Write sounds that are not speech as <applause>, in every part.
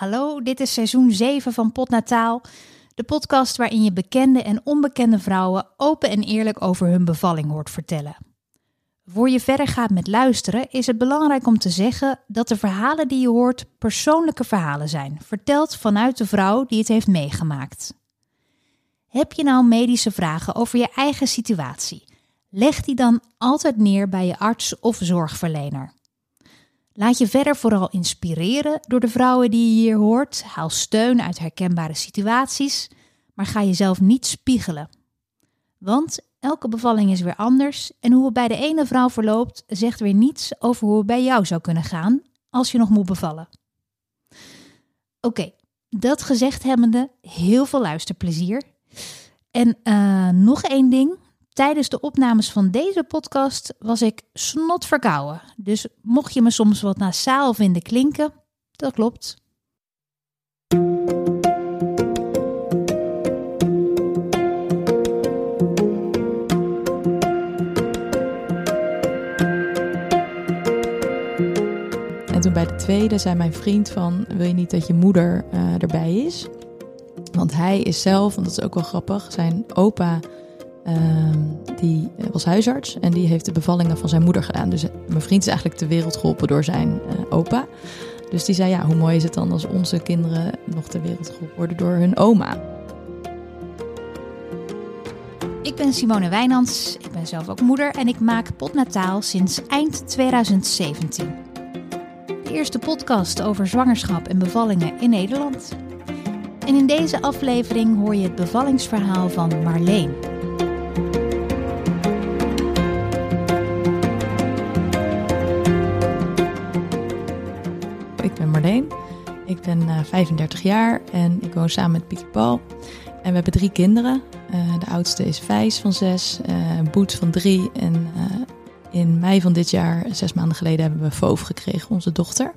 Hallo, dit is seizoen 7 van Potnataal, de podcast waarin je bekende en onbekende vrouwen open en eerlijk over hun bevalling hoort vertellen. Voor je verder gaat met luisteren, is het belangrijk om te zeggen dat de verhalen die je hoort persoonlijke verhalen zijn, verteld vanuit de vrouw die het heeft meegemaakt. Heb je nou medische vragen over je eigen situatie? Leg die dan altijd neer bij je arts of zorgverlener. Laat je verder vooral inspireren door de vrouwen die je hier hoort. Haal steun uit herkenbare situaties, maar ga jezelf niet spiegelen. Want elke bevalling is weer anders en hoe het bij de ene vrouw verloopt zegt weer niets over hoe het bij jou zou kunnen gaan als je nog moet bevallen. Oké, dat gezegd hebbende, heel veel luisterplezier. En uh, nog één ding, Tijdens de opnames van deze podcast was ik snot verkouden. Dus mocht je me soms wat nasaal vinden klinken, dat klopt. En toen bij de tweede zei mijn vriend van, wil je niet dat je moeder uh, erbij is? Want hij is zelf, en dat is ook wel grappig, zijn opa die was huisarts en die heeft de bevallingen van zijn moeder gedaan. Dus mijn vriend is eigenlijk ter wereld geholpen door zijn uh, opa. Dus die zei, ja, hoe mooi is het dan als onze kinderen nog ter wereld geholpen worden door hun oma. Ik ben Simone Wijnands, ik ben zelf ook moeder en ik maak Potnataal sinds eind 2017. De eerste podcast over zwangerschap en bevallingen in Nederland. En in deze aflevering hoor je het bevallingsverhaal van Marleen. 35 jaar en ik woon samen met Pieter Paul. En we hebben drie kinderen. Uh, de oudste is Vijs van zes, uh, Boet van drie. En in mei van dit jaar, zes maanden geleden, hebben we Voof gekregen, onze dochter.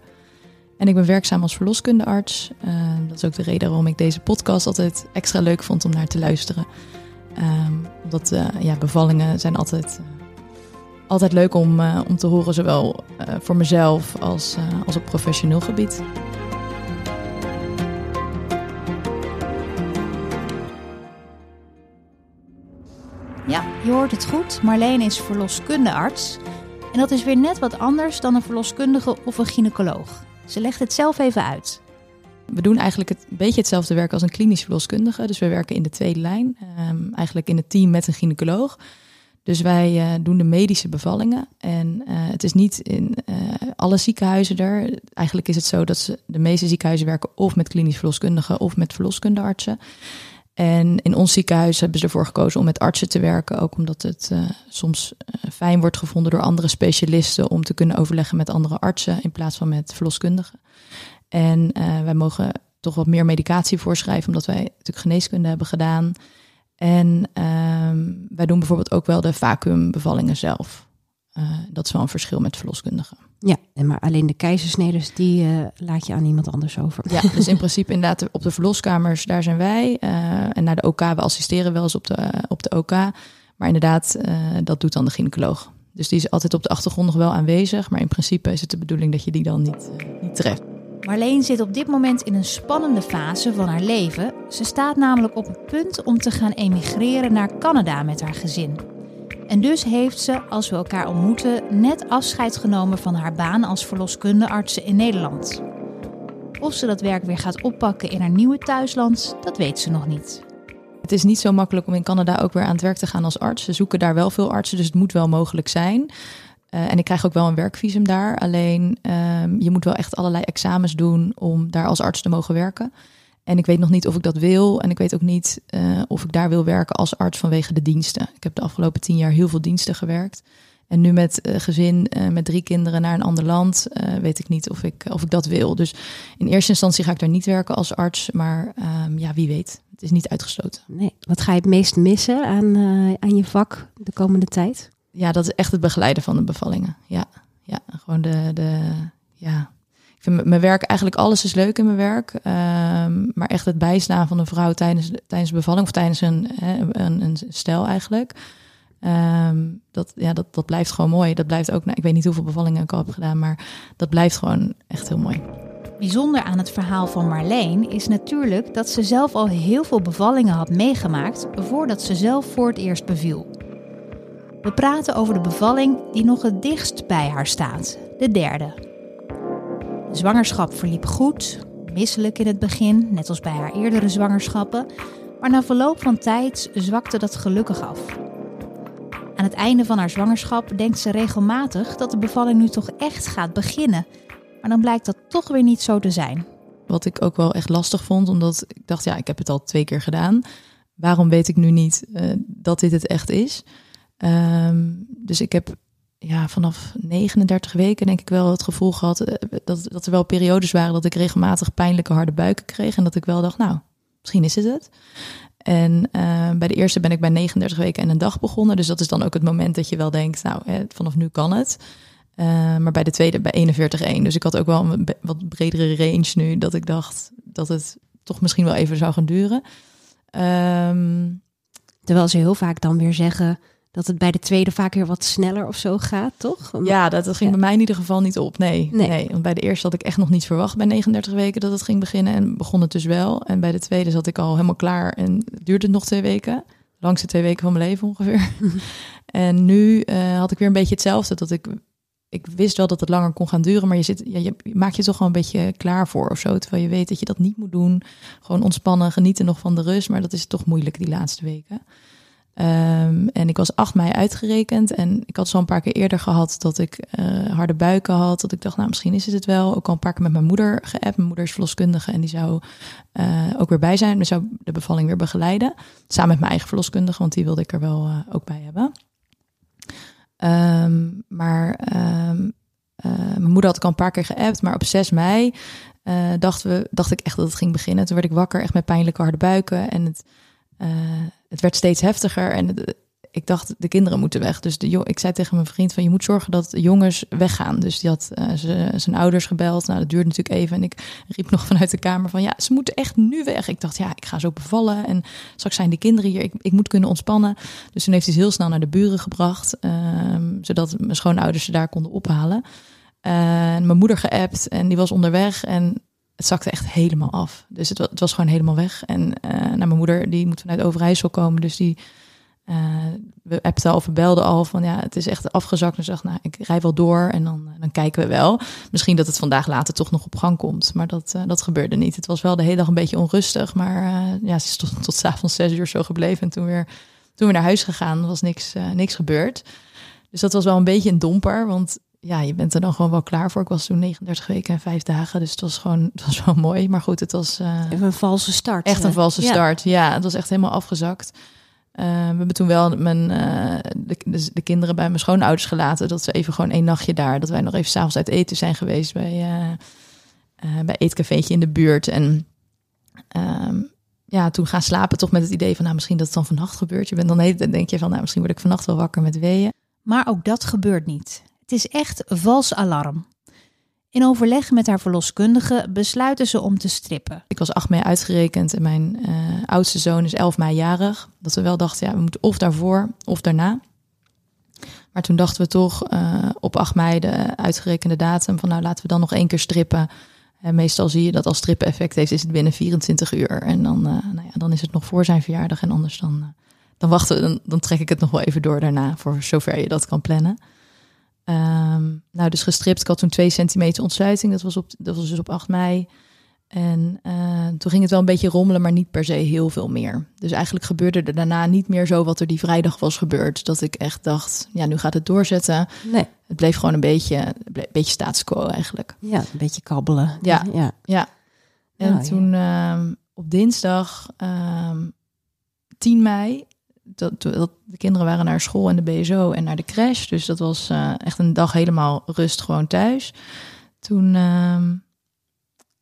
En ik ben werkzaam als verloskundearts. dat is ook de reden waarom ik deze podcast altijd extra leuk vond om naar te luisteren. Um, omdat ja, bevallingen zijn altijd, altijd leuk om, om te horen, zowel voor mezelf als, als op professioneel gebied. Ja, je hoort het goed. Marleen is verloskundearts. En dat is weer net wat anders dan een verloskundige of een gynaecoloog. Ze legt het zelf even uit. We doen eigenlijk het, een beetje hetzelfde werk als een klinisch verloskundige. Dus we werken in de tweede lijn, um, eigenlijk in het team met een gynaecoloog. Dus wij uh, doen de medische bevallingen. En uh, het is niet in uh, alle ziekenhuizen er. Eigenlijk is het zo dat ze, de meeste ziekenhuizen werken of met klinisch verloskundigen of met verloskundeartsen. En in ons ziekenhuis hebben ze ervoor gekozen om met artsen te werken. Ook omdat het uh, soms uh, fijn wordt gevonden door andere specialisten om te kunnen overleggen met andere artsen in plaats van met verloskundigen. En uh, wij mogen toch wat meer medicatie voorschrijven, omdat wij natuurlijk geneeskunde hebben gedaan. En ehm, wij doen bijvoorbeeld ook wel de vacuumbevallingen zelf. dat is wel een verschil met verloskundigen. Ja, maar alleen de keizersneders, die uh, laat je aan iemand anders over. Ja, dus in principe inderdaad op de verloskamers, daar zijn wij. Uh, en naar de OK, we assisteren wel eens op de, op de OK. Maar inderdaad, uh, dat doet dan de gynaecoloog. Dus die is altijd op de achtergrond nog wel aanwezig. Maar in principe is het de bedoeling dat je die dan niet, niet treft. Marleen zit op dit moment in een spannende fase van haar leven. Ze staat namelijk op het punt om te gaan emigreren naar Canada met haar gezin. En dus heeft ze, als we elkaar ontmoeten, net afscheid genomen van haar baan als verloskundearts in Nederland. Of ze dat werk weer gaat oppakken in haar nieuwe thuisland, dat weet ze nog niet. Het is niet zo makkelijk om in Canada ook weer aan het werk te gaan als arts. Ze zoeken daar wel veel artsen, dus het moet wel mogelijk zijn. Uh, en ik krijg ook wel een werkvisum daar. Alleen uh, je moet wel echt allerlei examens doen om daar als arts te mogen werken. En ik weet nog niet of ik dat wil. En ik weet ook niet uh, of ik daar wil werken als arts vanwege de diensten. Ik heb de afgelopen tien jaar heel veel diensten gewerkt. En nu met uh, gezin, uh, met drie kinderen naar een ander land, weet ik niet of ik, of ik dat wil. Dus in eerste instantie ga ik daar niet werken als arts. Maar um, ja, wie weet. Het is niet uitgesloten. Nee. Wat ga je het meest missen aan, aan je vak de komende tijd? Ja, dat is echt het begeleiden van de bevallingen. Ja, ja gewoon de, de ja, vind mijn werk eigenlijk alles is leuk in mijn werk. Um, maar echt het bijstaan van een vrouw tijdens, tijdens de bevalling of tijdens een, een, een stel eigenlijk. Um, dat, ja, dat, dat blijft gewoon mooi. Dat blijft ook, nou, ik weet niet hoeveel bevallingen ik al heb gedaan, maar dat blijft gewoon echt heel mooi. Bijzonder aan het verhaal van Marleen is natuurlijk dat ze zelf al heel veel bevallingen had meegemaakt voordat ze zelf voor het eerst beviel. We praten over de bevalling die nog het dichtst bij haar staat, de derde. Zwangerschap verliep goed, misselijk in het begin, net als bij haar eerdere zwangerschappen, maar na verloop van tijd zwakte dat gelukkig af. Aan het einde van haar zwangerschap denkt ze regelmatig dat de bevalling nu toch echt gaat beginnen. Maar dan blijkt dat toch weer niet zo te zijn. Wat ik ook wel echt lastig vond, omdat ik dacht, ja, ik heb het al twee keer gedaan. Waarom weet ik nu niet uh, dat dit het echt is? Um, dus ik heb ja, vanaf 39 weken denk ik wel het gevoel gehad uh, dat, dat er wel periodes waren dat ik regelmatig pijnlijke harde buiken kreeg. En dat ik wel dacht, nou, misschien is het het. En uh, bij de eerste ben ik bij 39 weken en een dag begonnen. Dus dat is dan ook het moment dat je wel denkt, nou, hè, vanaf nu kan het. Maar bij de tweede bij 41-1. Dus ik had ook wel een wat bredere range nu. Dat ik dacht dat het toch misschien wel even zou gaan duren. Um, Terwijl ze heel vaak dan weer zeggen dat het bij de tweede vaak weer wat sneller of zo gaat, toch? Ja, dat, dat ging ja. bij mij in ieder geval niet op. Nee, nee, nee. Want bij de eerste had ik echt nog niet verwacht bij 39 weken dat het ging beginnen. En begon het dus wel. En bij de tweede zat ik al helemaal klaar en duurde het nog twee weken. Langste twee weken van mijn leven ongeveer. <laughs> en nu uh, had ik weer een beetje hetzelfde. Dat ik, ik wist wel dat het langer kon gaan duren. Maar je, zit, ja, je maakt je toch gewoon een beetje klaar voor of zo. Terwijl je weet dat je dat niet moet doen. Gewoon ontspannen, genieten nog van de rust. Maar dat is toch moeilijk die laatste weken. Um, en ik was 8 mei uitgerekend en ik had zo een paar keer eerder gehad dat ik uh, harde buiken had. Dat ik dacht, nou misschien is het het wel. Ook al een paar keer met mijn moeder geappt. Mijn moeder is verloskundige en die zou uh, ook weer bij zijn. Die zou de bevalling weer begeleiden. Samen met mijn eigen verloskundige, want die wilde ik er wel uh, ook bij hebben. Um, maar um, mijn moeder had ik al een paar keer geappt. Maar op 6 mei dacht, we, dacht ik echt dat het ging beginnen. Toen werd ik wakker echt met pijnlijke harde buiken en het... Het werd steeds heftiger en ik dacht, de kinderen moeten weg. Dus de, ik zei tegen mijn vriend van, je moet zorgen dat de jongens weggaan. Dus die had uh, zijn ouders gebeld. Nou, dat duurde natuurlijk even. En ik riep nog vanuit de kamer van, ja, ze moeten echt nu weg. Ik dacht, ja, ik ga zo bevallen. En straks zijn de kinderen hier. Ik, ik moet kunnen ontspannen. Dus toen heeft hij ze heel snel naar de buren gebracht. Um, zodat mijn schoonouders ze daar konden ophalen. Uh, mijn moeder geappt en die was onderweg. En het zakte echt helemaal af. Dus het, het was gewoon helemaal weg. En uh, mijn moeder, die moet vanuit Overijssel komen. Dus die, uh, we appten al, verbelden al van ja, het is echt afgezakt. En zegt, nou, ik rij wel door en dan, dan kijken we wel. Misschien dat het vandaag later toch nog op gang komt. Maar dat, dat gebeurde niet. Het was wel de hele dag een beetje onrustig. Maar ja, ze is tot, tot avonds zes uur zo gebleven. En toen weer, toen we naar huis gegaan, was niks, niks gebeurd. Dus dat was wel een beetje een domper. Want ja, je bent er dan gewoon wel klaar voor. Ik was toen 39 weken en vijf dagen, dus het was gewoon, <laughs> het was wel mooi. Maar goed, het was uh, even een valse start. Echt een valse start. Ja. ja, het was echt helemaal afgezakt. Uh, we hebben toen wel mijn, uh, de, de, de, kinderen bij mijn schoonouders gelaten. Dat ze even gewoon één nachtje daar. Dat wij nog even s'avonds uit eten zijn geweest bij, bij eetcafeetje in de buurt. En um, ja, toen gaan slapen toch met het idee van, nou, misschien dat het dan vannacht gebeurt. Je bent dan hele denk je van, nou, misschien word ik vannacht wel wakker met weeën. Maar ook dat gebeurt niet. Het is echt vals alarm. In overleg met haar verloskundige besluiten ze om te strippen. Ik was 8 mei uitgerekend en mijn uh, oudste zoon is 11 mei jarig. Dat we wel dachten, ja, we moeten of daarvoor of daarna. Maar toen dachten we toch uh, op 8 mei de uitgerekende datum van nou laten we dan nog één keer strippen. En meestal zie je dat als strippen effect heeft, is het binnen 24 uur. En dan, nou ja, dan is het nog voor zijn verjaardag en anders dan, dan wachten dan trek ik het nog wel even door daarna voor zover je dat kan plannen. Um, nou, dus gestript. Ik had toen twee centimeter ontsluiting. Dat was, op, dat was dus op 8 mei. En uh, toen ging het wel een beetje rommelen, maar niet per se heel veel meer. Dus eigenlijk gebeurde er daarna niet meer zo wat er die vrijdag was gebeurd. Dat ik echt dacht, ja, nu gaat het doorzetten. Nee. Het bleef gewoon een beetje, een beetje status quo eigenlijk. Ja, een beetje kabbelen. Ja, ja. ja. En oh, toen ja. Um, op dinsdag um, ehm, 10 mei dat, dat, de kinderen waren naar school en de BSO en naar de crash. Dus dat was uh, echt een dag helemaal rust gewoon thuis. Toen uh,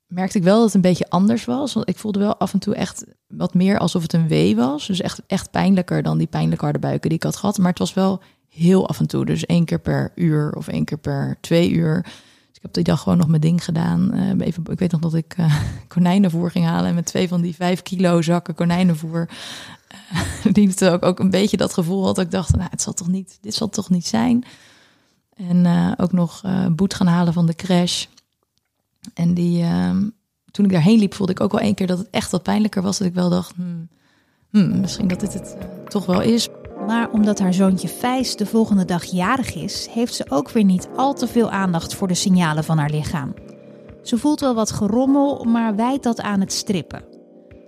merkte ik wel dat het een beetje anders was. Want ik voelde wel af en toe echt wat meer alsof het een wee was. Dus echt, echt pijnlijker dan die pijnlijke harde buiken die ik had gehad. Maar het was wel heel af en toe. Dus één keer per uur of één keer per twee uur. Ik heb die dag gewoon nog mijn ding gedaan. Uh, even, ik weet nog dat ik uh, <laughs> konijnenvoer ging halen. En met twee van die vijf kilo zakken konijnenvoer <laughs> die het ook, ook een beetje dat gevoel had. Dat ik dacht, nou, het zal toch niet, dit zal toch niet zijn. En uh, ook nog uh, boet gaan halen van de crash. En die, ehm, toen ik daarheen liep, voelde ik ook wel één keer dat het echt wat pijnlijker was. Dat ik wel dacht, hmm, hmm, misschien dat dit het eh, toch wel is. Maar omdat haar zoontje Vijs de volgende dag jarig is, heeft ze ook weer niet al te veel aandacht voor de signalen van haar lichaam. Ze voelt wel wat gerommel, maar wijt dat aan het strippen.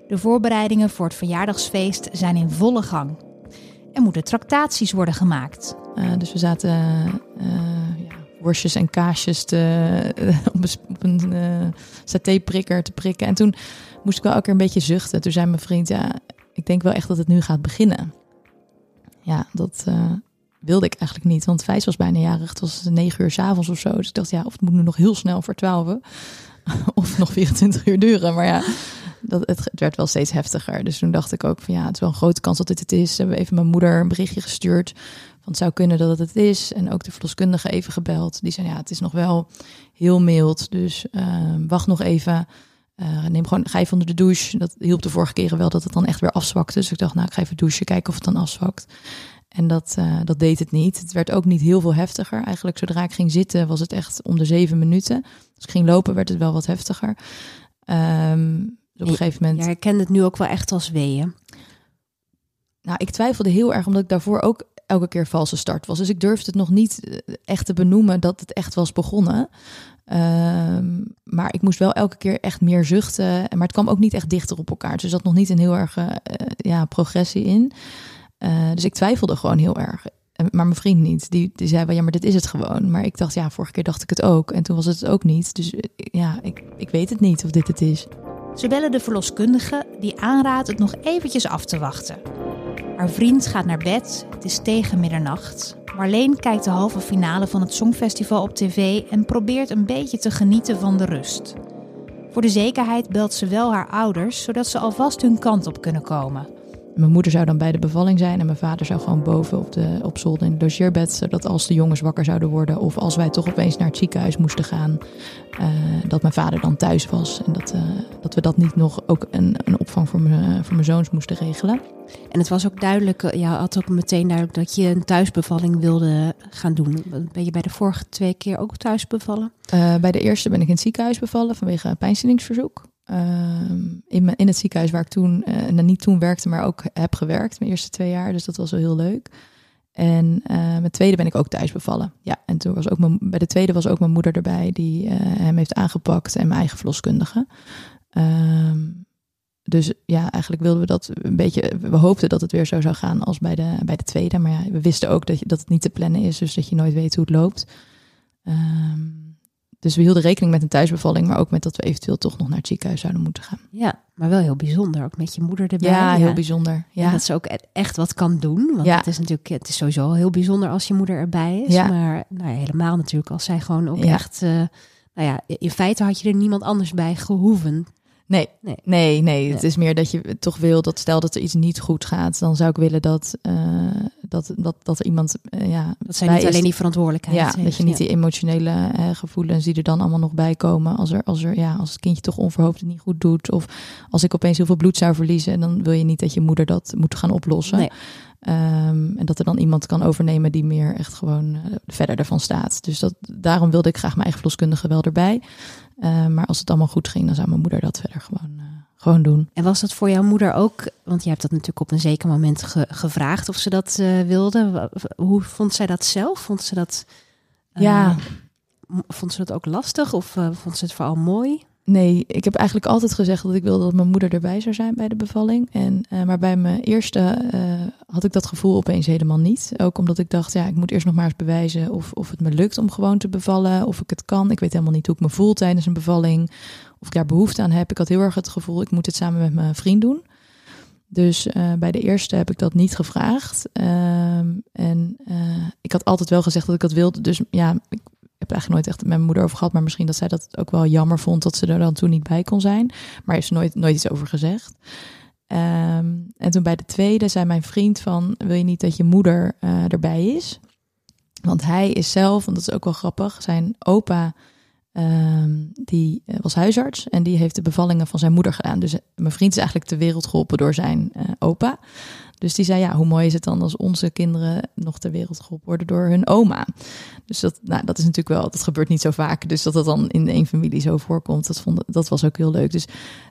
De voorbereidingen voor het verjaardagsfeest zijn in volle gang. Er moeten tractaties worden gemaakt. Uh, dus we zaten uh, ja, worstjes en kaasjes te, <laughs> op een, op een uh, satéprikker te prikken. En toen moest ik wel elke keer een beetje zuchten. Toen zei mijn vriend, ja, ik denk wel echt dat het nu gaat beginnen. Ja, dat wilde ik eigenlijk niet. Want Vijs was bijna jarig. Het was negen uur s avonds of zo. Dus ik dacht, ja, of het moet nu nog heel snel voor twaalf. <laughs> of nog 24 uur duren. Maar ja, dat, het, het, werd wel steeds heftiger. Dus toen dacht ik ook van ja, het is wel een grote kans dat dit het is. Ze hebben even mijn moeder een berichtje gestuurd. Van het zou kunnen dat het het is. En ook de verloskundige even gebeld. Die zei ja, het is nog wel heel mild. Dus uh, wacht nog even. Uh, neem gewoon, ga even onder de douche. Dat hielp de vorige keren wel dat het dan echt weer afzwakte. Dus ik dacht, nou, ik ga even douchen, kijken of het dan afzwakt. En dat, uh, dat deed het niet. Het werd ook niet heel veel heftiger. Eigenlijk zodra ik ging zitten was het echt om de zeven minuten. Als ik ging lopen werd het wel wat heftiger. Um, dus op een gegeven moment. Je herkende het nu ook wel echt als weeën. Nou, ik twijfelde heel erg omdat ik daarvoor ook elke keer valse start was. Dus ik durfde het nog niet echt te benoemen dat het echt was begonnen. Um, maar ik moest wel elke keer echt meer zuchten. Maar het kwam ook niet echt dichter op elkaar. Dus er zat nog niet een heel erg uh, ja, progressie in. Uh, dus ik twijfelde gewoon heel erg. Maar mijn vriend niet. Die, die zei wel, ja, maar dit is het gewoon. Maar ik dacht, ja, vorige keer dacht ik het ook. En toen was het het ook niet. Dus ja, ik, ik weet het niet of dit het is. Ze bellen de verloskundige die aanraadt het nog eventjes af te wachten. Haar vriend gaat naar bed, het is tegen middernacht. Marleen kijkt de halve finale van het Songfestival op tv en probeert een beetje te genieten van de rust. Voor de zekerheid belt ze wel haar ouders, zodat ze alvast hun kant op kunnen komen. Mijn moeder zou dan bij de bevalling zijn en mijn vader zou gewoon boven op, de, op zolder in het logeerbed. Zodat als de jongens wakker zouden worden of als wij toch opeens naar het ziekenhuis moesten gaan, uh, dat mijn vader dan thuis was. En dat, uh, dat we dat niet nog ook een, een opvang voor mijn, voor mijn zoons moesten regelen. En het was ook duidelijk, eh, ja, had ook meteen duidelijk dat je een thuisbevalling wilde gaan doen. Ben je bij de vorige twee keer ook thuis bevallen? Uh, bij de eerste ben ik in het ziekenhuis bevallen vanwege pijnstillingsverzoek. Uh, in, het ziekenhuis waar ik toen, uh, niet toen werkte, maar ook heb gewerkt, mijn eerste twee jaar. Dus dat was wel heel leuk. En uh, mijn tweede ben ik ook thuis bevallen. Ja, en toen was ook bij de tweede was ook mijn moeder erbij die hem heeft aangepakt en mijn eigen verloskundige. Um, dus ja, eigenlijk wilden we dat een beetje. We hoopten dat het weer zo zou gaan als bij de, bij de tweede. Maar ja, we wisten ook dat, je, dat het niet te plannen is, dus dat je nooit weet hoe het loopt. Um, dus we hielden rekening met een thuisbevalling, maar ook met dat we eventueel toch nog naar het ziekenhuis zouden moeten gaan. Ja, maar wel heel bijzonder, ook met je moeder erbij. Ja, heel ja. bijzonder. Ja. En dat ze ook e-, echt wat kan doen. Want ja. het is natuurlijk, het is sowieso heel bijzonder als je moeder erbij is. Ja. Maar nou ja, helemaal natuurlijk als zij gewoon ook echt, uh, nou ja, in feite had je er niemand anders bij gehoeven. Nee, nee, nee, nee. Het is meer dat je toch wil dat stel dat er iets niet goed gaat, dan zou ik willen dat, uh, dat, dat, dat er iemand. Uh, ja, dat zijn niet alleen die verantwoordelijkheid. Ja, heeft, dat je niet ja. die emotionele uh, gevoelens die er dan allemaal nog bij komen. Als, er, als, er, ja, als het kindje toch onverhoopt het niet goed doet. Of als ik opeens heel veel bloed zou verliezen. dan wil je niet dat je moeder dat moet gaan oplossen. Nee. Um, en dat er dan iemand kan overnemen die meer echt gewoon verder ervan staat. Dus dat, daarom wilde ik graag mijn eigen verloskundige wel erbij. Uh, maar als het allemaal goed ging, dan zou mijn moeder dat verder gewoon, uh, gewoon doen. En was dat voor jouw moeder ook, want je hebt dat natuurlijk op een zeker moment ge gevraagd of ze dat uh, wilde. Hoe vond zij dat zelf? Vond ze dat, ja. vond ze dat ook lastig of vond ze het vooral mooi? Nee, ik heb eigenlijk altijd gezegd dat ik wilde dat mijn moeder erbij zou zijn bij de bevalling. En, uh, maar bij mijn eerste uh, had ik dat gevoel opeens helemaal niet. Ook omdat ik dacht, ja, ik moet eerst nog maar eens bewijzen of, of het me lukt om gewoon te bevallen. Of ik het kan. Ik weet helemaal niet hoe ik me voel tijdens een bevalling. Of ik daar behoefte aan heb. Ik had heel erg het gevoel, ik moet het samen met mijn vriend doen. Dus uh, bij de eerste heb ik dat niet gevraagd. en ik had altijd wel gezegd dat ik dat wilde. Dus ja, ik eigenlijk nooit echt met mijn moeder over gehad, maar misschien dat zij dat ook wel jammer vond dat ze er dan toen niet bij kon zijn. Maar heeft ze nooit, nooit iets over gezegd. Um, en toen bij de tweede zei mijn vriend van, wil je niet dat je moeder uh, erbij is? Want hij is zelf, en dat is ook wel grappig, zijn opa um, die uh, was huisarts en die heeft de bevallingen van zijn moeder gedaan. Dus mijn vriend is eigenlijk ter wereld geholpen door zijn opa. Dus die zei, ja, hoe mooi is het dan als onze kinderen nog ter wereld geholpen worden door hun oma. Dus dat, nou, dat is natuurlijk wel, dat gebeurt niet zo vaak. Dus dat dat dan in één familie zo voorkomt, dat, vond, dat was ook heel leuk. Dus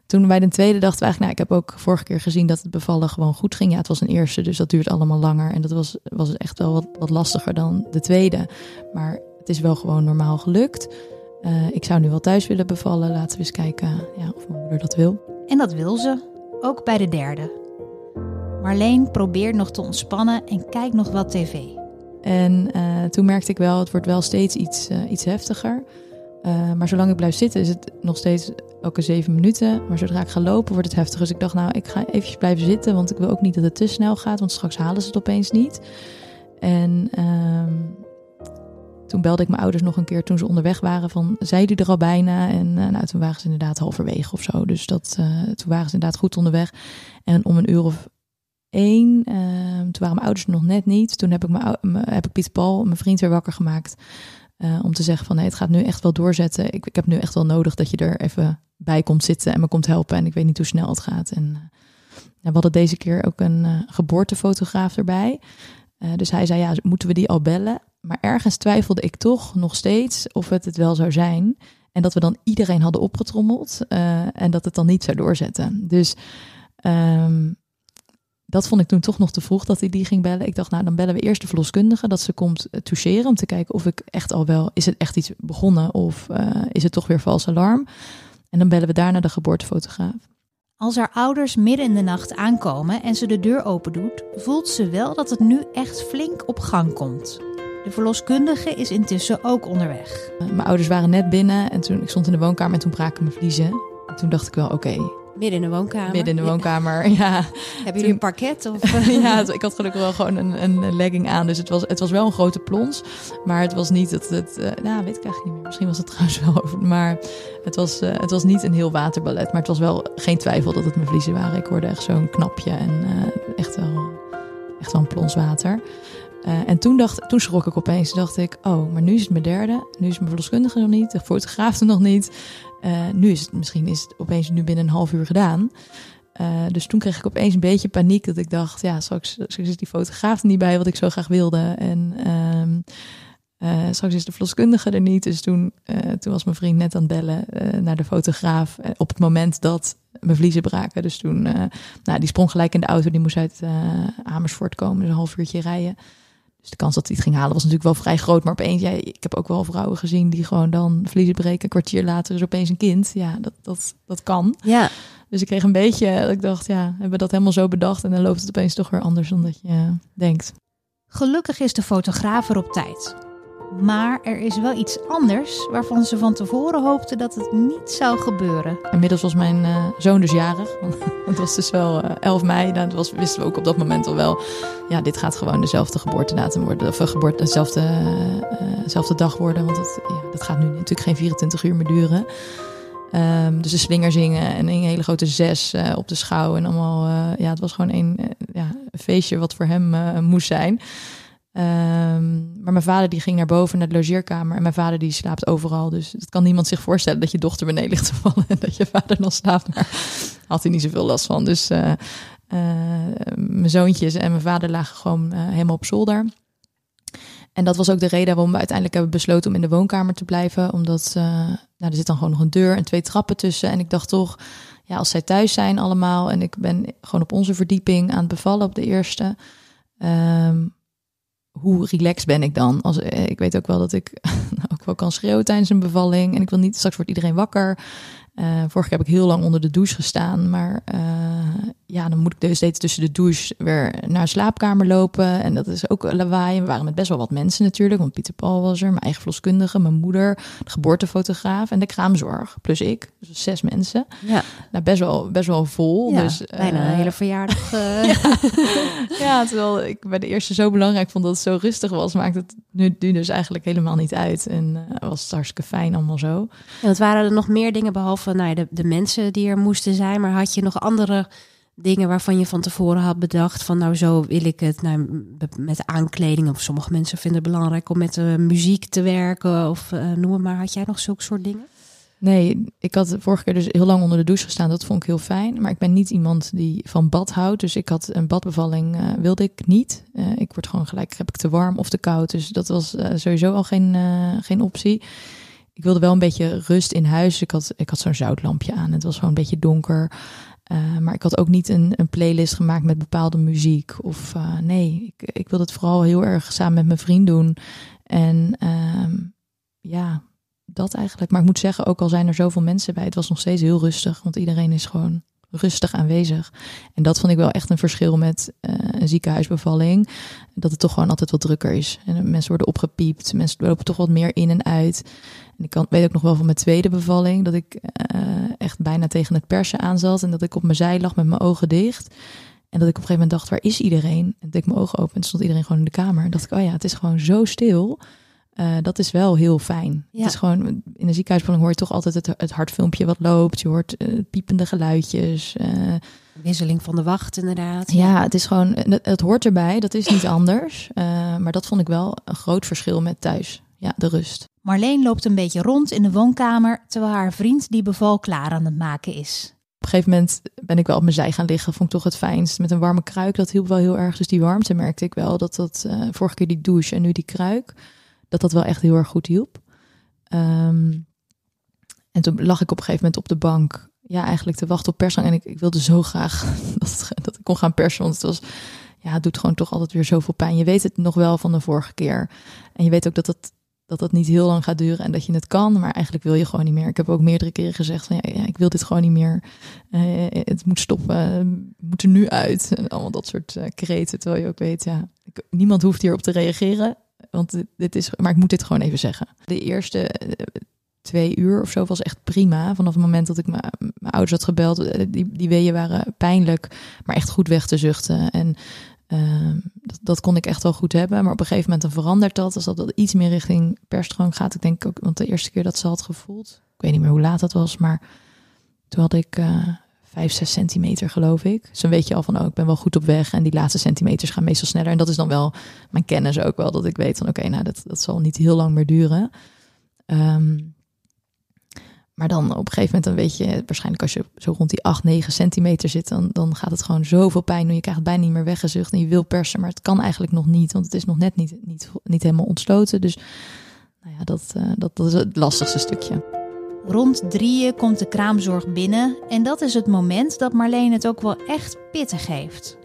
toen bij de tweede dachten we eigenlijk, nou, ik heb ook vorige keer gezien dat het bevallen gewoon goed ging. Ja, het was een eerste, dus dat duurt allemaal langer. En dat was, was echt wel wat, wat lastiger dan de tweede. Maar het is wel gewoon normaal gelukt. Uh, ik zou nu wel thuis willen bevallen. Laten we eens kijken ja, of mijn moeder dat wil. En dat wil ze, ook bij de derde. Marleen probeert nog te ontspannen en kijkt nog wat tv. En uh, toen merkte ik wel, het wordt wel steeds iets, uh, iets heftiger. Uh, maar zolang ik blijf zitten is het nog steeds elke zeven minuten. Maar zodra ik ga lopen wordt het heftiger. Dus ik dacht, nou, ik ga eventjes blijven zitten. Want ik wil ook niet dat het te snel gaat. Want straks halen ze het opeens niet. En uh, toen belde ik mijn ouders nog een keer toen ze onderweg waren. Van, zijn die er al bijna? En nou, toen waren ze inderdaad halverwege of zo. Dus dat, toen waren ze inderdaad goed onderweg. En om een uur of één. Ehm, toen waren mijn ouders nog net niet. Toen heb ik, mijn, heb ik Pieter Paul, mijn vriend, weer wakker gemaakt. Uh, om te zeggen van nee, het gaat nu echt wel doorzetten. Ik, ik heb nu echt wel nodig dat je er even bij komt zitten en me komt helpen. En ik weet niet hoe snel het gaat. En uh, we hadden deze keer ook een uh, geboortefotograaf erbij. dus hij zei, ja, moeten we die al bellen? Maar ergens twijfelde ik toch nog steeds of het het wel zou zijn. En dat we dan iedereen hadden opgetrommeld en dat het dan niet zou doorzetten. Dus um, dat vond ik toen toch nog te vroeg dat hij die ging bellen. Ik dacht, nou dan bellen we eerst de verloskundige dat ze komt eh, toucheren om te kijken of ik echt al wel, is het echt iets begonnen of uh, is het toch weer vals alarm? En dan bellen we daarna de geboortefotograaf. Als haar ouders midden in de nacht aankomen en ze de deur open doet, voelt ze wel dat het nu echt flink op gang komt. De verloskundige is intussen ook onderweg. Mijn ouders waren net binnen en toen ik stond in de woonkamer en toen braken mijn vliezen. En toen dacht ik wel, oké, Midden in de woonkamer. Midden in de woonkamer, ja. <laughs> ja. Hebben jullie een parket? Of? <laughs> ja, ik had gelukkig wel gewoon een, een legging aan. Dus het was, het was wel een grote plons. Maar het was niet het... het uh, nou, weet ik eigenlijk niet meer. Misschien was het <laughs> trouwens wel over. Maar het was, uh, het was niet een heel waterballet. Maar het was wel geen twijfel dat het mijn vliezen waren. Ik hoorde echt zo'n knapje. En uh, echt, wel, echt wel een plons water. en toen, dacht, toen schrok ik opeens. dacht ik, oh, maar nu is het mijn derde. Nu is mijn verloskundige nog niet. De fotograaf er nog niet. Uh, nu is het misschien is het opeens nu binnen een half uur gedaan. Uh, dus toen kreeg ik opeens een beetje paniek dat ik dacht, ja, straks, straks is die fotograaf er niet bij wat ik zo graag wilde. En uh, straks is de verloskundige er niet. Dus toen, toen was mijn vriend net aan het bellen naar de fotograaf op het moment dat mijn vliezen braken. Dus toen, nou, die sprong gelijk in de auto, die moest uit Amersfoort komen, dus een half uurtje rijden. Dus de kans dat hij het ging halen was natuurlijk wel vrij groot. Maar opeens, ja, ik heb ook wel vrouwen gezien die gewoon dan vliezen breken. Een kwartier later is opeens een kind. Ja, dat, dat, dat kan. Ja. Dus ik kreeg een beetje, dat ik dacht, ja, hebben we dat helemaal zo bedacht? En dan loopt het opeens toch weer anders dan dat je denkt. Gelukkig is de fotograaf er op tijd. Maar er is wel iets anders waarvan ze van tevoren hoopten dat het niet zou gebeuren. Inmiddels was mijn uh, zoon dus jarig. <laughs> het was dus wel uh, eh, 11 mei. Dat was, wisten we ook op dat moment al wel. Ja, dit gaat gewoon dezelfde geboortedatum worden. Of geboorte, dezelfde, dezelfde dag worden. Want het, ja, dat gaat nu natuurlijk geen 24 uur meer duren. Um, dus de slinger zingen en een hele grote zes op de schouw. En allemaal, ja, het was gewoon een, ja, een feestje wat voor hem moest zijn. Um, maar mijn vader die ging naar boven naar de logeerkamer. En mijn vader die slaapt overal. Dus dat kan niemand zich voorstellen dat je dochter beneden ligt te vallen. En dat je vader nog slaapt. Maar had hij niet zoveel last van. Dus uh, uh, mijn zoontjes en mijn vader lagen gewoon uh, helemaal op zolder. En dat was ook de reden waarom we uiteindelijk hebben besloten om in de woonkamer te blijven. Omdat nou, er zit dan gewoon nog een deur en twee trappen tussen. En ik dacht toch, ja, als zij thuis zijn allemaal. En ik ben gewoon op onze verdieping aan het bevallen op de eerste. Um, hoe relaxed ben ik dan? Als, eh, ik weet ook wel dat ik <laughs> ook wel kan schreeuwen tijdens een bevalling. En ik wil niet, straks wordt iedereen wakker. Uh, vorige keer heb ik heel lang onder de douche gestaan. Maar uh, ja, dan moet ik dus steeds tussen de douche weer naar een slaapkamer lopen. En dat is ook lawaai. We waren met best wel wat mensen natuurlijk. Want Pieter Paul was er, mijn eigen verloskundige, mijn moeder, de geboortefotograaf en de kraamzorg. Plus ik. Dus zes mensen. Ja. Nou, best wel, best wel vol. Ja, dus, bijna uh, een hele verjaardag. <laughs> ja. ja, terwijl ik bij de eerste zo belangrijk vond dat het zo rustig was, maakt het nu, nu dus eigenlijk helemaal niet uit. En was het hartstikke fijn allemaal zo. En wat waren er nog meer dingen behalve nou de, de mensen die er moesten zijn? Maar had je nog andere dingen waarvan je van tevoren had bedacht van nou zo wil ik het nou, met aankleding of sommige mensen vinden het belangrijk om met uh, muziek te werken of uh, noem maar had jij nog zulke soort dingen? Nee, ik had vorige keer dus heel lang onder de douche gestaan. Dat vond ik heel fijn. Maar ik ben niet iemand die van bad houdt. Dus ik had een badbevalling, uh, wilde ik niet. Ik word gewoon gelijk, heb ik te warm of te koud. Dus dat was sowieso al geen, geen optie. Ik wilde wel een beetje rust in huis. Ik had, ik had zo'n zoutlampje aan. Het was gewoon een beetje donker. maar ik had ook niet een, een playlist gemaakt met bepaalde muziek. Of nee, ik, ik wilde het vooral heel erg samen met mijn vriend doen. En ehm, ja, dat eigenlijk. Maar ik moet zeggen, ook al zijn er zoveel mensen bij, het was nog steeds heel rustig. Want iedereen is gewoon rustig aanwezig. En dat vond ik wel echt een verschil met uh, een ziekenhuisbevalling. Dat het toch gewoon altijd wat drukker is. En mensen worden opgepiept, mensen lopen toch wat meer in en uit. En ik kan, weet ook nog wel van mijn tweede bevalling dat ik uh, echt bijna tegen het persen aan zat. En dat ik op mijn zij lag met mijn ogen dicht. En dat ik op een gegeven moment dacht, waar is iedereen? En deed ik mijn ogen open en stond iedereen gewoon in de kamer. En dacht ik, oh ja, het is gewoon zo stil. Uh, dat is wel heel fijn. Ja. Het is gewoon, in een ziekenhuisbevalling hoor je toch altijd het, het hartfilmpje wat loopt. Je hoort uh, piepende geluidjes. Uh, Wisseling van de wacht, inderdaad. Ja, het is gewoon, het, het, hoort erbij. Dat is niet <clears throat> anders. maar dat vond ik wel een groot verschil met thuis. Ja, de rust. Marleen loopt een beetje rond in de woonkamer, terwijl haar vriend die beval klaar aan het maken is. Op een gegeven moment ben ik wel op mijn zij gaan liggen. Vond ik toch het fijnst. Met een warme kruik, dat hielp wel heel erg. Dus die warmte merkte ik wel. Dat dat vorige keer die douche en nu die kruik dat dat wel echt heel erg goed hielp. Um, en toen lag ik op een gegeven moment op de bank. Ja, eigenlijk te wachten op persang. En ik, ik wilde zo graag <laughs> dat, dat ik kon gaan persen. Want het was, ja, het doet gewoon toch altijd weer zoveel pijn. Je weet het nog wel van de vorige keer. En je weet ook dat het, dat het niet heel lang gaat duren en dat je het kan. Maar eigenlijk wil je gewoon niet meer. Ik heb ook meerdere keren gezegd ja, ik wil dit gewoon niet meer. Uh, het moet stoppen. moet er nu uit. En allemaal dat soort uh, kreten. Terwijl je ook weet, ja, niemand hoeft hierop te reageren want dit, is, maar ik moet dit gewoon even zeggen. De eerste eh, twee uur of zo was echt prima. Vanaf het moment dat ik mijn ouders had gebeld, eh, die, die weeën waren pijnlijk, maar echt goed weg te zuchten. En uh, dat, dat, kon ik echt wel goed hebben. Maar op een gegeven moment dan verandert dat. Als dat, dat iets meer richting perstroom gaat. Ik denk ook, want de eerste keer dat ze had gevoeld, ik weet niet meer hoe laat dat was, maar toen had ik uh, vijf, zes centimeter, geloof ik. Dus dan weet je al van, oh, ik ben wel goed op weg. En die laatste centimeters gaan meestal sneller. En dat is dan wel mijn kennis ook wel, dat ik weet van, oké, nou, dat, dat zal niet heel lang meer duren. Um, maar dan op een gegeven moment, dan weet je, waarschijnlijk als je zo rond die 8, 9 centimeter zit, dan, dan gaat het gewoon zoveel pijn doen. Je krijgt bijna niet meer weggezucht en je wil persen, maar het kan eigenlijk nog niet, want het is nog net niet, niet, niet helemaal ontsloten. Dus nou ja, dat, uh, dat, dat is het lastigste stukje. Rond drieën komt de kraamzorg binnen en dat is het moment dat Marleen het ook wel echt pittig heeft.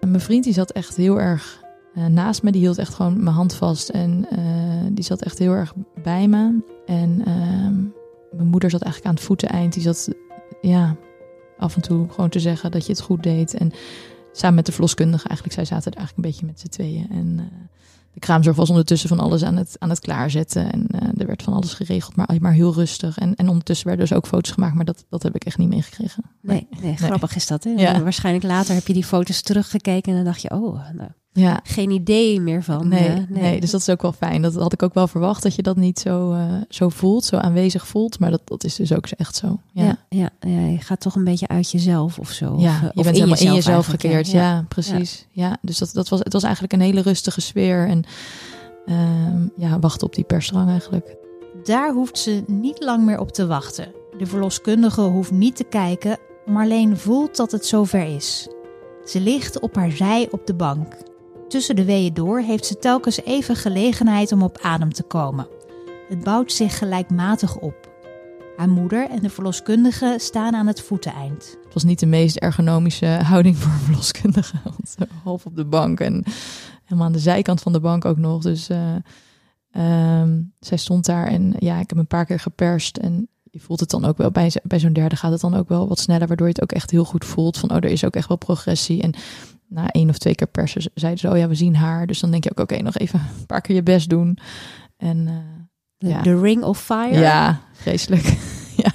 Mijn vriend die zat echt heel erg uh, naast me, die hield echt gewoon mijn hand vast en uh, die zat echt heel erg bij me. En uh, mijn moeder zat eigenlijk aan het voeteneind, die zat ja, af en toe gewoon te zeggen dat je het goed deed. En samen met de verloskundige eigenlijk, zij zaten er eigenlijk een beetje met z'n tweeën. En de kraamzorg was ondertussen van alles aan het, aan het klaarzetten. En uh, er werd van alles geregeld, maar, maar heel rustig. En, en ondertussen werden dus ook foto's gemaakt, maar dat, dat heb ik echt niet meegekregen. Nee, nee, grappig is dat. Hè? Ja. Waarschijnlijk later heb je die foto's teruggekeken en dan dacht je, oh, nou, ja. geen idee meer van. Nee, nee. nee. dus dat is ook wel fijn. Dat had ik ook wel verwacht, dat je dat niet zo, uh, zo voelt, zo aanwezig voelt. Maar dat, dat is dus ook echt zo. Ja. Ja, ja, ja, je gaat toch een beetje uit jezelf of zo. Ja, of, je bent helemaal in jezelf gekeerd. Ja, ja, precies. Ja. dus dat, dat was, het was eigenlijk een hele rustige sfeer. En uh, ja, wachten op die persdrang eigenlijk. Daar hoeft ze niet lang meer op te wachten. De verloskundige hoeft niet te kijken, Marleen voelt dat het zover is. Ze ligt op haar zij op de bank. Tussen de weeën door heeft ze telkens even gelegenheid om op adem te komen. Het bouwt zich gelijkmatig op. Haar moeder en de verloskundige staan aan het voeteneind. Het was niet de meest ergonomische houding voor een verloskundige. <laughs> half op de bank en helemaal aan de zijkant van de bank ook nog. Dus uh, um, zij stond daar en ja, ik heb een paar keer geperst. En je voelt het dan ook wel, bij, bij zo'n derde gaat het dan ook wel wat sneller, waardoor je het ook echt heel goed voelt. Van, oh, er is ook echt wel progressie. En na één of twee keer persen zeiden ze, oh ja, we zien haar. Dus dan denk je ook, oké, nog even een paar keer je best doen. En uh, de, ja. de ring of fire? Ja, vreselijk. <laughs> ja.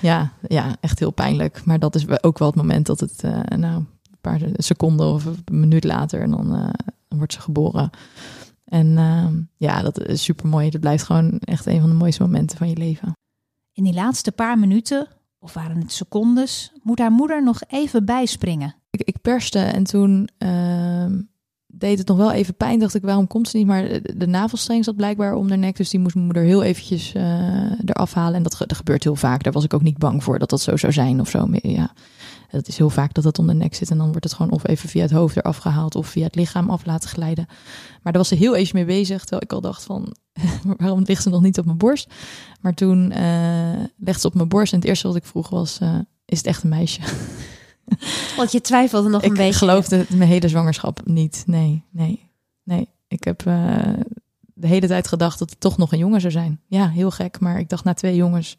ja, ja, echt heel pijnlijk. Maar dat is ook wel het moment dat het, uh, nou, een paar seconden of een minuut later, en dan, uh, dan wordt ze geboren. En uh, ja, dat is super mooi. Dat blijft gewoon echt een van de mooiste momenten van je leven. In die laatste paar minuten, of waren het secondes, moet haar moeder nog even bijspringen. Ik, perste en toen deed het nog wel even pijn. Dacht ik, waarom komt ze niet? Maar de, navelstreng zat blijkbaar om de nek. Dus die moest mijn moeder heel eventjes uh, eraf halen. En dat, dat, gebeurt heel vaak. Daar was ik ook niet bang voor dat dat zo zou zijn of zo. Ja, het is heel vaak dat het om de nek zit. En dan wordt het gewoon of even via het hoofd eraf gehaald. Of via het lichaam af laten glijden. Maar daar was ze heel even mee bezig. Terwijl ik al dacht van, <laughs> waarom ligt ze nog niet op mijn borst? Maar toen uh, legde ze op mijn borst. En het eerste wat ik vroeg was, uh, is het echt een meisje? <laughs> Want je twijfelde nog een beetje. Ik geloofde mijn hele zwangerschap niet. Nee, nee, nee. Ik heb uh, de hele tijd gedacht dat het toch nog een jongen zou zijn. Ja, heel gek. Maar ik dacht na twee jongens.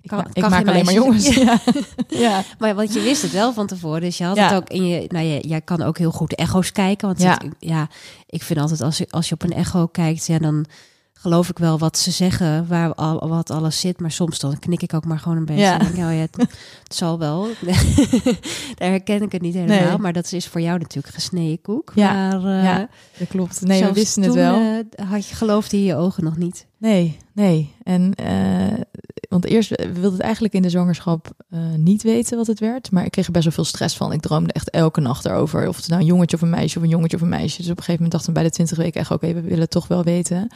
Ik, kan, ik maak alleen maar jongens. <laughs> Ja. ja. Maar want je wist het wel van tevoren. Dus je had het ook in je. Nou, je, jij kan ook heel goed echo's kijken. Want ja, ja ik vind altijd als je, als je op een echo kijkt, ja, dan geloof ik wel wat ze zeggen, waar al, wat alles zit. Maar soms dan knik ik ook maar gewoon een beetje. Ja. denk, oh ja, het, het, zal wel. <laughs> Daar herken ik het niet helemaal. Maar dat is voor jou natuurlijk gesneden koek. Ja, maar, uh, ja dat klopt. Nee, we wisten het wel. Uh, had je geloofde in je ogen nog niet? Nee, nee. En uh, want eerst we wilden het eigenlijk in de zwangerschap niet weten wat het werd. Maar ik kreeg er best wel veel stress van. Ik droomde echt elke nacht erover. Of het nou een jongetje of een meisje of een jongetje of een meisje. Dus op een gegeven moment dachten we bij de 20 weken echt, oké, we willen het toch wel weten.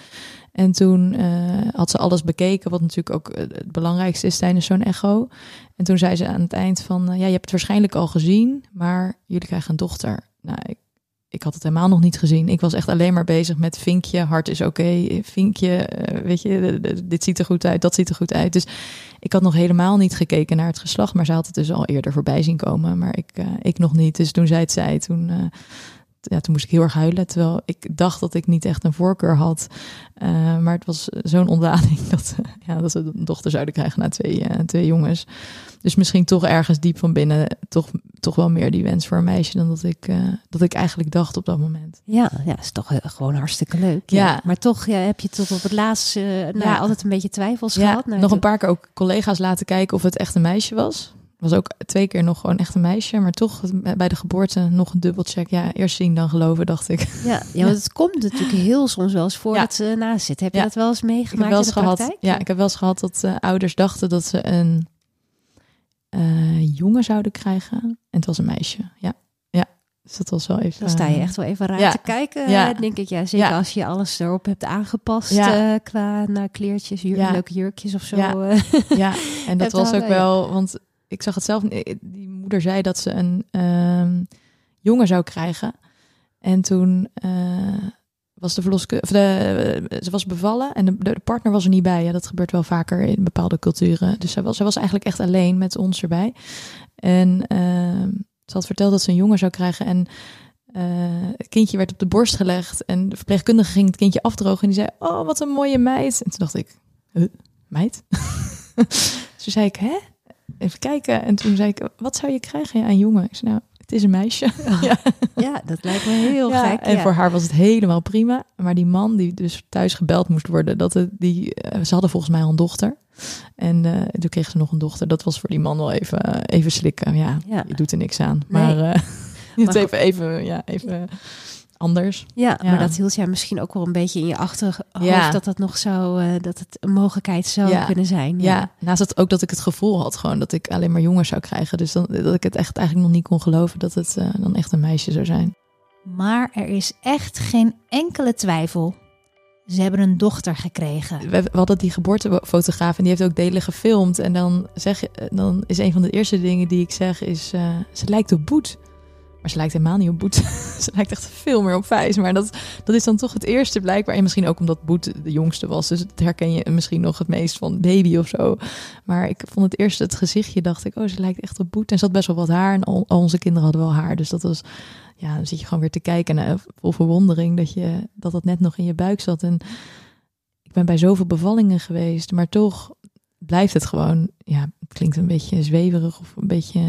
En toen uh, had ze alles bekeken, wat natuurlijk ook eh, het belangrijkste is tijdens zo'n echo. En toen zei ze aan het eind van, ja, je hebt het waarschijnlijk al gezien, maar jullie krijgen een dochter. Nou, ik, ik had het helemaal nog niet gezien. Ik was echt alleen maar bezig met vinkje, hart is oké, vinkje, weet je, dit ziet er goed uit, dat ziet er goed uit. Dus ik had nog helemaal niet gekeken naar het geslacht, maar ze had het dus al eerder voorbij zien komen, maar ik, ik nog niet. Dus toen zij het zei, toen ja, toen moest ik heel erg huilen. Terwijl ik dacht dat ik niet echt een voorkeur had. Uh, maar het was zo'n ontlading <laughs> dat, ja, dat ze een dochter zouden krijgen na twee, uh, twee jongens. Dus misschien toch ergens diep van binnen toch, toch wel meer die wens voor een meisje dan dat ik, dat ik eigenlijk dacht op dat moment. Ja, ja is toch gewoon hartstikke leuk. Ja. ja. Maar toch ja, heb je tot op het laatst nou, ja. altijd een beetje twijfels gehad. nog een paar keer ook collega's laten kijken of het echt een meisje was was ook twee keer nog gewoon echt een meisje, maar toch bij de geboorte nog een dubbelcheck. Ja, eerst zien dan geloven, dacht ik. Ja, ja <laughs> want het komt natuurlijk heel soms wel eens voor dat ze naast zit. Heb je dat wel eens meegemaakt wel eens in de gehad, praktijk? Ja, ik heb wel eens gehad dat uh, ouders dachten dat ze een uh, jongen zouden krijgen. En het was een meisje. Ja, ja. Dus dat was wel even. Dan sta je echt wel even raar te kijken, ja. denk ik. Ja, zeker als je alles erop hebt aangepast uh, qua nou, kleertjes, jur leuke jurkjes of zo. Ja, ja. en <laughs> dat was ook wel, want ik zag het zelf. Die moeder zei dat ze een uh, jongen zou krijgen. En toen uh, was de verloskundige, ze was bevallen en de, partner was er niet bij. Ja, dat gebeurt wel vaker in bepaalde culturen. Dus zij was, was eigenlijk echt alleen met ons erbij. En uh, ze had verteld dat ze een jongen zou krijgen. En het kindje werd op de borst gelegd. En de verpleegkundige ging het kindje afdrogen. En die zei: Oh, wat een mooie meid. En toen dacht ik: huh, Meid? <laughs> toen zei ik: Hè? Even kijken. En toen zei ik, wat zou je krijgen ja, jongen? Ik zei, nou, het is een meisje. <laughs> ja. ja, dat lijkt me heel gek. En voor haar was het helemaal prima. Maar die man die dus thuis gebeld moest worden, dat het, die, uh, ze hadden volgens mij al een dochter. En uh, toen kreeg ze nog een dochter. Dat was voor die man wel even, even slikken. Ja, je doet er niks aan. Maar, uh, <laughs> maar even, even, ja, even anders. Ja, maar dat hield jij misschien ook wel een beetje in je achterhoofd dat dat nog zou, uh, dat het een mogelijkheid zou kunnen zijn. Ja. naast het ook dat ik het gevoel had gewoon dat ik alleen maar jongens zou krijgen. Dus dan, dat ik het echt eigenlijk nog niet kon geloven dat het uh, dan echt een meisje zou zijn. Maar er is echt geen enkele twijfel. Ze hebben een dochter gekregen. We, hadden die geboortefotograaf en die heeft ook delen gefilmd. En dan, zeg, dan is een van de eerste dingen die ik zeg is... Uh, ze lijkt op Boet. Maar ze lijkt helemaal niet op Boet. <laughs> ze lijkt echt veel meer op Vijs. Maar dat, dat is dan toch het eerste blijkbaar. En misschien ook omdat Boet de jongste was. Dus het herken je misschien nog het meest van baby of zo. Maar ik vond het eerste het gezichtje. Dacht ik, oh, ze lijkt echt op Boet. En ze had best wel wat haar. En al, onze kinderen hadden wel haar. Dus dat was, ja, dan zit je gewoon weer te kijken. naar vol verwondering dat, je, dat dat net nog in je buik zat. En ik ben bij zoveel bevallingen geweest. Maar toch blijft het gewoon, ja, het klinkt een beetje zweverig of een beetje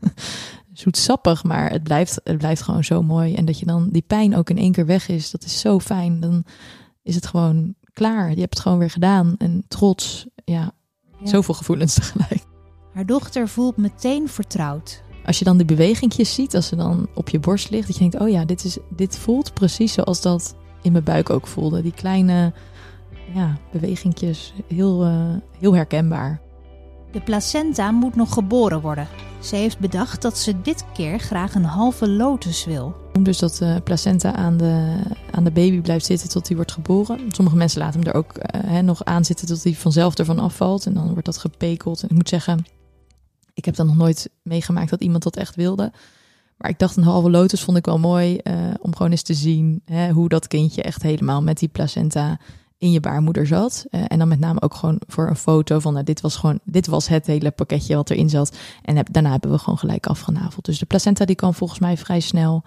<laughs> zoetsappig, maar het blijft, het blijft gewoon zo mooi. En dat je dan die pijn ook in één keer weg is, dat is zo fijn. Dan is het gewoon klaar. Je hebt het gewoon weer gedaan. En trots, ja, zoveel gevoelens tegelijk. Haar dochter voelt meteen vertrouwd. Als je dan die bewegingjes ziet, als ze dan op je borst ligt, dat je denkt, oh ja, dit, is, dit voelt precies zoals dat in mijn buik ook voelde. Die kleine ja, bewegingjes, heel, uh, heel herkenbaar. De placenta moet nog geboren worden. Ze heeft bedacht dat ze dit keer graag een halve lotus wil. Dus dat de placenta aan de, aan de baby blijft zitten tot die wordt geboren. Sommige mensen laten hem er ook uh, nog aan zitten tot hij vanzelf ervan afvalt. En dan wordt dat gepekeld. En ik moet zeggen, ik heb dan nog nooit meegemaakt dat iemand dat echt wilde. Maar ik dacht een halve lotus vond ik wel mooi uh, om gewoon eens te zien hè, hoe dat kindje echt helemaal met die placenta in je baarmoeder zat. Uh, en dan met name ook gewoon voor een foto van, nou, dit was gewoon, dit was het hele pakketje wat erin zat. En daarna hebben we gewoon gelijk afgenaveld. Dus de placenta die kwam volgens mij vrij snel.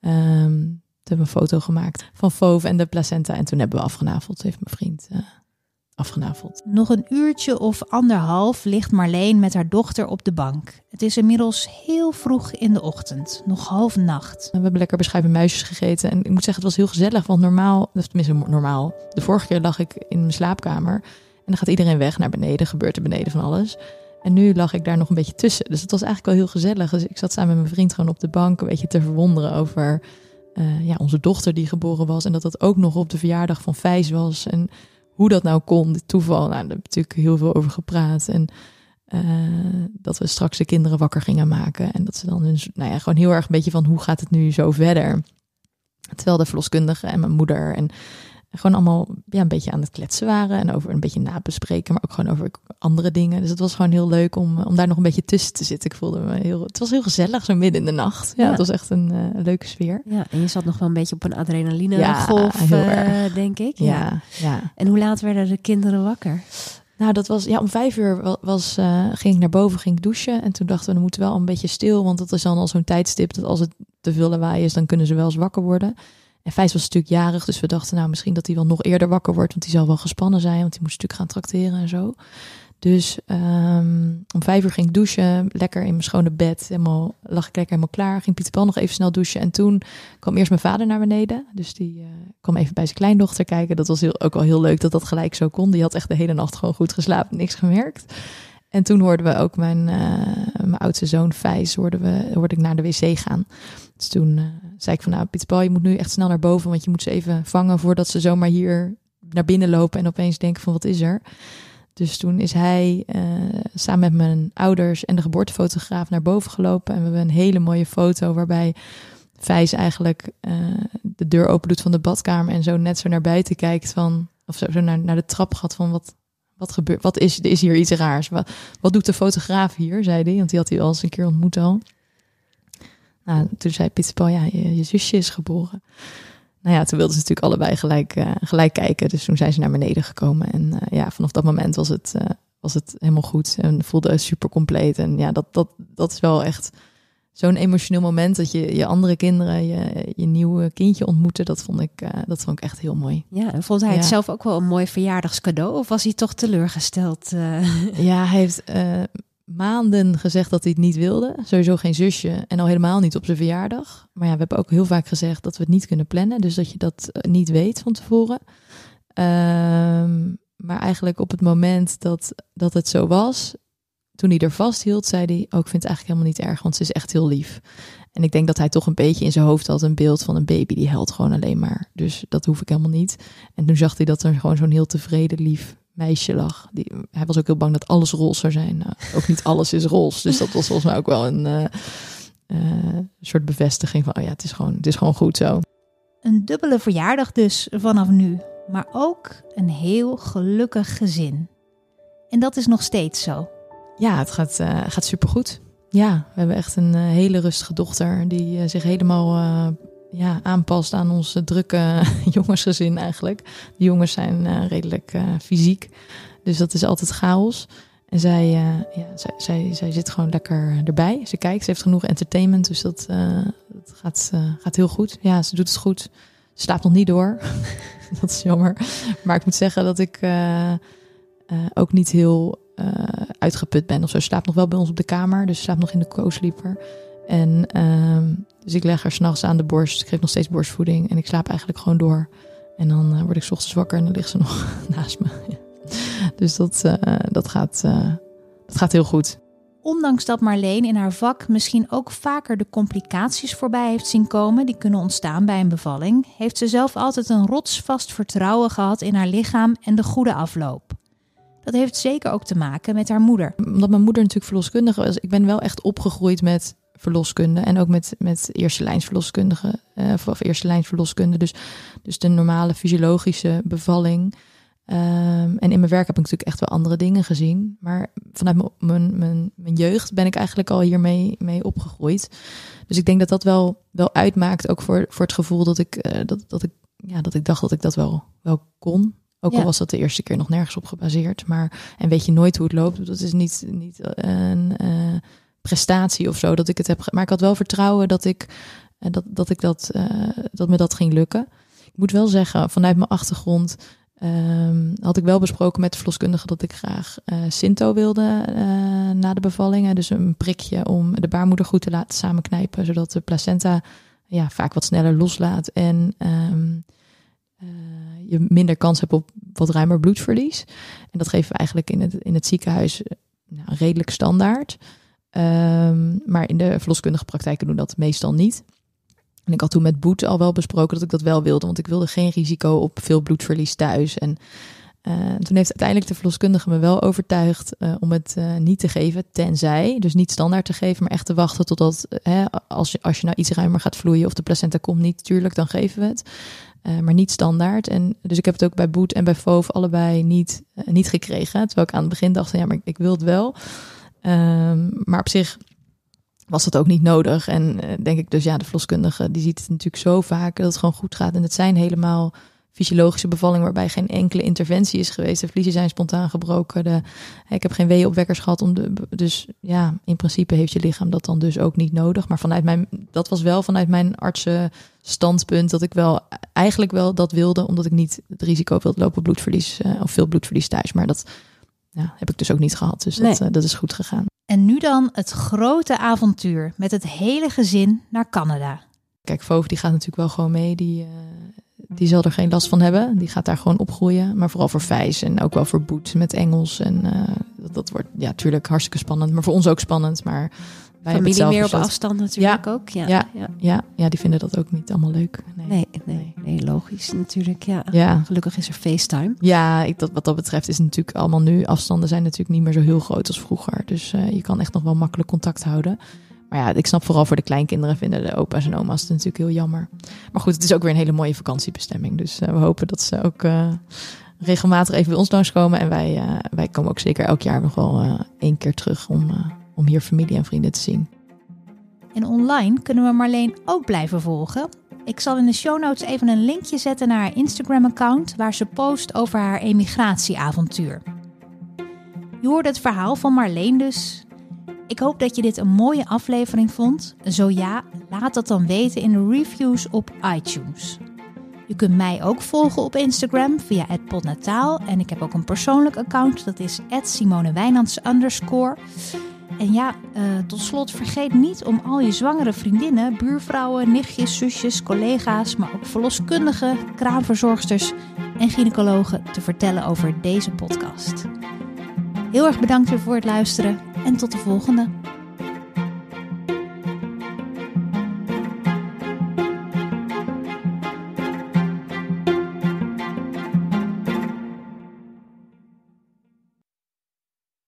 Um, we hebben een foto gemaakt van Fove en de placenta. En toen hebben we afgenaveld, heeft mijn vriend uh, afgenaveld. Nog een uurtje of anderhalf ligt Marleen met haar dochter op de bank. Het is inmiddels heel vroeg in de ochtend, nog half nacht. We hebben lekker beschuiven muisjes gegeten. En ik moet zeggen, het was heel gezellig, want normaal, of tenminste normaal, de vorige keer lag ik in mijn slaapkamer. En dan gaat iedereen weg naar beneden, gebeurt er beneden van alles. En nu lag ik daar nog een beetje tussen. Dus het was eigenlijk wel heel gezellig. Dus ik zat samen met mijn vriend gewoon op de bank een beetje te verwonderen over uh, ja, onze dochter die geboren was. En dat dat ook nog op de verjaardag van Vijs was. En hoe dat nou kon, dit toeval. Nou, daar heb ik natuurlijk heel veel over gepraat. En uh, dat we straks de kinderen wakker gingen maken. En dat ze dan hun, nou ja, gewoon heel erg een beetje van hoe gaat het nu zo verder. Terwijl de verloskundige en mijn moeder en gewoon allemaal ja, een beetje aan het kletsen waren. En over een beetje nabespreken, maar ook gewoon over andere dingen. Dus het was gewoon heel leuk om, om daar nog een beetje tussen te zitten. Ik voelde me heel, het was heel gezellig, zo midden in de nacht. Ja, het was echt een uh, leuke sfeer. Ja, en je zat nog wel een beetje op een adrenaline ja, golf, uh, denk ik. Ja, ja, ja. En hoe laat werden de kinderen wakker? Nou, dat was ja, om vijf uur was, uh, ging ik naar boven, ging ik douchen. En toen dachten we, we moeten wel een beetje stil. Want dat is dan al zo'n tijdstip dat als het te veel lawaai is, dan kunnen ze wel eens wakker worden. En was natuurlijk jarig, dus we dachten nou misschien dat hij wel nog eerder wakker wordt, want die zal wel gespannen zijn, want die moest natuurlijk gaan trakteren en zo. Dus um, om vijf uur ging ik douchen, lekker in mijn schone bed, helemaal, lag ik lekker helemaal klaar. Ging Pieter Pan nog even snel douchen en toen kwam eerst mijn vader naar beneden. Dus die uh, kwam even bij zijn kleindochter kijken. Dat was heel, ook wel heel leuk dat dat gelijk zo kon. Die had echt de hele nacht gewoon goed geslapen, niks gemerkt. En toen hoorden we ook mijn, uh, mijn oudste zoon Vijs, hoorden we, hoorde ik naar de wc gaan. Dus toen uh, zei ik van nou Pieter Paul, je moet nu echt snel naar boven, want je moet ze even vangen voordat ze zomaar hier naar binnen lopen en opeens denken van wat is er. Dus toen is hij uh, samen met mijn ouders en de geboortefotograaf naar boven gelopen. En we hebben een hele mooie foto waarbij Vijs eigenlijk uh, de deur open doet van de badkamer en zo net zo naar buiten kijkt van, of zo, zo naar, naar de trap gaat van wat, wat gebeurt, wat is, is hier iets raars? Wat, wat doet de fotograaf hier, zei hij, want die had hij al eens een keer ontmoet al. Nou, toen zei Pieter Paul, ja, je, je, zusje is geboren. Nou ja, toen wilden ze natuurlijk allebei gelijk, uh, gelijk kijken. Dus toen zijn ze naar beneden gekomen. En uh, ja, vanaf dat moment was het, uh, was het helemaal goed. En voelde super compleet. En ja, dat, dat, dat is wel echt zo'n emotioneel moment. Dat je je andere kinderen, je, je nieuwe kindje ontmoeten. Dat vond ik, dat vond ik echt heel mooi. Ja, en vond hij het zelf ook wel een mooi verjaardagscadeau? Of was hij toch teleurgesteld? Ja, hij heeft maanden gezegd dat hij het niet wilde. Sowieso geen zusje en al helemaal niet op zijn verjaardag. Maar ja, we hebben ook heel vaak gezegd dat we het niet kunnen plannen. Dus dat je dat eh, niet weet van tevoren. Um, maar eigenlijk op het moment dat, dat het zo was, toen hij er vasthield, zei hij: Oh, ik vind het eigenlijk helemaal niet erg, want ze is echt heel lief. En ik denk dat hij toch een beetje in zijn hoofd had een beeld van een baby die helpt gewoon alleen maar. Dus dat hoef ik helemaal niet. En toen zag hij dat er gewoon zo'n heel tevreden, lief meisje lag. Die, hij was ook heel bang dat alles roze zou zijn. Nou, ook niet alles is roze. Dus dat was volgens mij ook wel een uh, uh, soort bevestiging van, oh ja, het is, gewoon, het is gewoon goed zo. Een dubbele verjaardag dus vanaf nu. Maar ook een heel gelukkig gezin. En dat is nog steeds zo. Ja, het gaat, uh, gaat supergoed. Ja, we hebben echt een hele rustige dochter die zich helemaal ja, aanpast aan ons drukke <laughs> jongensgezin eigenlijk. De jongens zijn uh, redelijk uh, fysiek, dus dat is altijd chaos. En zij, uh, ja, zij, zij, zij zit gewoon lekker erbij. Ze kijkt, ze heeft genoeg entertainment, dus dat, dat gaat, gaat heel goed. Ja, ze doet het goed. Ze slaapt nog niet door. <laughs> dat is jammer. Maar ik moet zeggen dat ik ook niet heel uitgeput ben of zo. Ze slaapt nog wel bij ons op de kamer, dus ze slaapt nog in de co-sleeper. En uh, dus ik leg haar s'nachts aan de borst. Ik geef nog steeds borstvoeding. En ik slaap eigenlijk gewoon door. En dan uh, word ik s ochtends wakker en dan ligt ze nog <laughs> naast me. <laughs> Dus dat, uh, dat, gaat, uh, dat gaat heel goed. Ondanks dat Marleen in haar vak misschien ook vaker de complicaties voorbij heeft zien komen die kunnen ontstaan bij een bevalling, heeft ze zelf altijd een rotsvast vertrouwen gehad in haar lichaam en de goede afloop. Dat heeft zeker ook te maken met haar moeder. Omdat mijn moeder natuurlijk verloskundige was. Ik ben wel echt opgegroeid met verloskunde en ook met, met eerste lijns verloskundige uh, of eerste lijns verloskunde. Dus, dus de normale fysiologische bevalling. Um, en in mijn werk heb ik natuurlijk echt wel andere dingen gezien. Maar vanuit mijn, mijn, mijn jeugd ben ik eigenlijk al hiermee mee opgegroeid. Dus ik denk dat dat wel, wel uitmaakt, ook voor, voor het gevoel dat ik, uh, dat, dat, ik, ja, dat ik dacht dat ik dat wel, wel kon. Ook al was dat de eerste keer nog nergens op gebaseerd. Maar, en weet je nooit hoe het loopt. Dat is niet, niet een uh, prestatie of zo dat ik het heb. Maar ik had wel vertrouwen dat ik, uh, dat, dat, ik dat, dat me dat ging lukken. Ik moet wel zeggen, vanuit mijn achtergrond Um, had ik wel besproken met de verloskundige dat ik graag uh, Sinto wilde uh, na de bevalling. Dus een prikje om de baarmoeder goed te laten samenknijpen, zodat de placenta ja, vaak wat sneller loslaat en uh, je minder kans hebt op wat ruimer bloedverlies. En dat geven we eigenlijk in het, in het ziekenhuis nou, redelijk standaard. Um, maar in de verloskundige praktijken doen dat meestal niet. En ik had toen met Boet al wel besproken dat ik dat wel wilde, want ik wilde geen risico op veel bloedverlies thuis. En uh, toen heeft uiteindelijk de verloskundige me wel overtuigd uh, om het uh, niet te geven, tenzij, dus niet standaard te geven, maar echt te wachten totdat, hè, als, je, als je nou iets ruimer gaat vloeien of de placenta komt niet, natuurlijk, dan geven we het. maar niet standaard. En dus ik heb het ook bij Boet en bij Foof allebei niet, niet gekregen. Terwijl ik aan het begin dacht, ja, maar ik, ik wil het wel. Um, maar op zich was dat ook niet nodig. En uh, denk ik dus, ja, de verloskundige die ziet het natuurlijk zo vaak dat het gewoon goed gaat. En het zijn helemaal fysiologische bevallingen waarbij geen enkele interventie is geweest. De vliezen zijn spontaan gebroken. De, ik heb geen weeopwekkers gehad. Om de, dus ja, in principe heeft je lichaam dat dan dus ook niet nodig. Maar vanuit mijn, dat was wel vanuit mijn artsen standpunt dat ik wel eigenlijk wel dat wilde, omdat ik niet het risico wilde lopen bloedverlies uh, of veel bloedverlies thuis. Maar dat ja, heb ik dus ook niet gehad. Dus dat, uh, dat is goed gegaan. En nu dan het grote avontuur met het hele gezin naar Canada. Kijk, Voof die gaat natuurlijk wel gewoon mee. Die, uh, die zal er geen last van hebben. Die gaat daar gewoon opgroeien. Maar vooral voor Vijs en ook wel voor Boet met Engels. En uh, dat, dat, wordt ja, natuurlijk hartstikke spannend. Maar voor ons ook spannend. Maar wij Familie meer op afstand natuurlijk ja, ook. Ja, ja, ja. Die vinden dat ook niet allemaal leuk. Nee, nee, nee, nee logisch natuurlijk. Ja. ja. Gelukkig is er FaceTime. Ja, ik, dat, wat dat betreft is natuurlijk allemaal nu. Afstanden zijn natuurlijk niet meer zo heel groot als vroeger. Dus uh, je kan echt nog wel makkelijk contact houden. Maar ja, ik snap vooral voor de kleinkinderen vinden de opa's en oma's het natuurlijk heel jammer. Maar goed, het is ook weer een hele mooie vakantiebestemming. Dus uh, we hopen dat ze ook uh, regelmatig even bij ons langskomen. En wij, wij komen ook zeker elk jaar nog wel één keer terug om, om hier familie en vrienden te zien. En online kunnen we Marleen ook blijven volgen. Ik zal in de show notes even een linkje zetten naar haar Instagram-account waar ze post over haar emigratieavontuur. Je hoorde het verhaal van Marleen dus. Ik hoop dat je dit een mooie aflevering vond. Zo ja, laat dat dan weten in de reviews op iTunes. Je kunt mij ook volgen op Instagram via @podnataal en ik heb ook een persoonlijk account dat is @simonewijnands En ja, uh, tot slot vergeet niet om al je zwangere vriendinnen, buurvrouwen, nichtjes, zusjes, collega's, maar ook verloskundigen, kraamverzorgsters en gynaecologen te vertellen over deze podcast. Heel erg bedankt weer voor het luisteren en tot de volgende.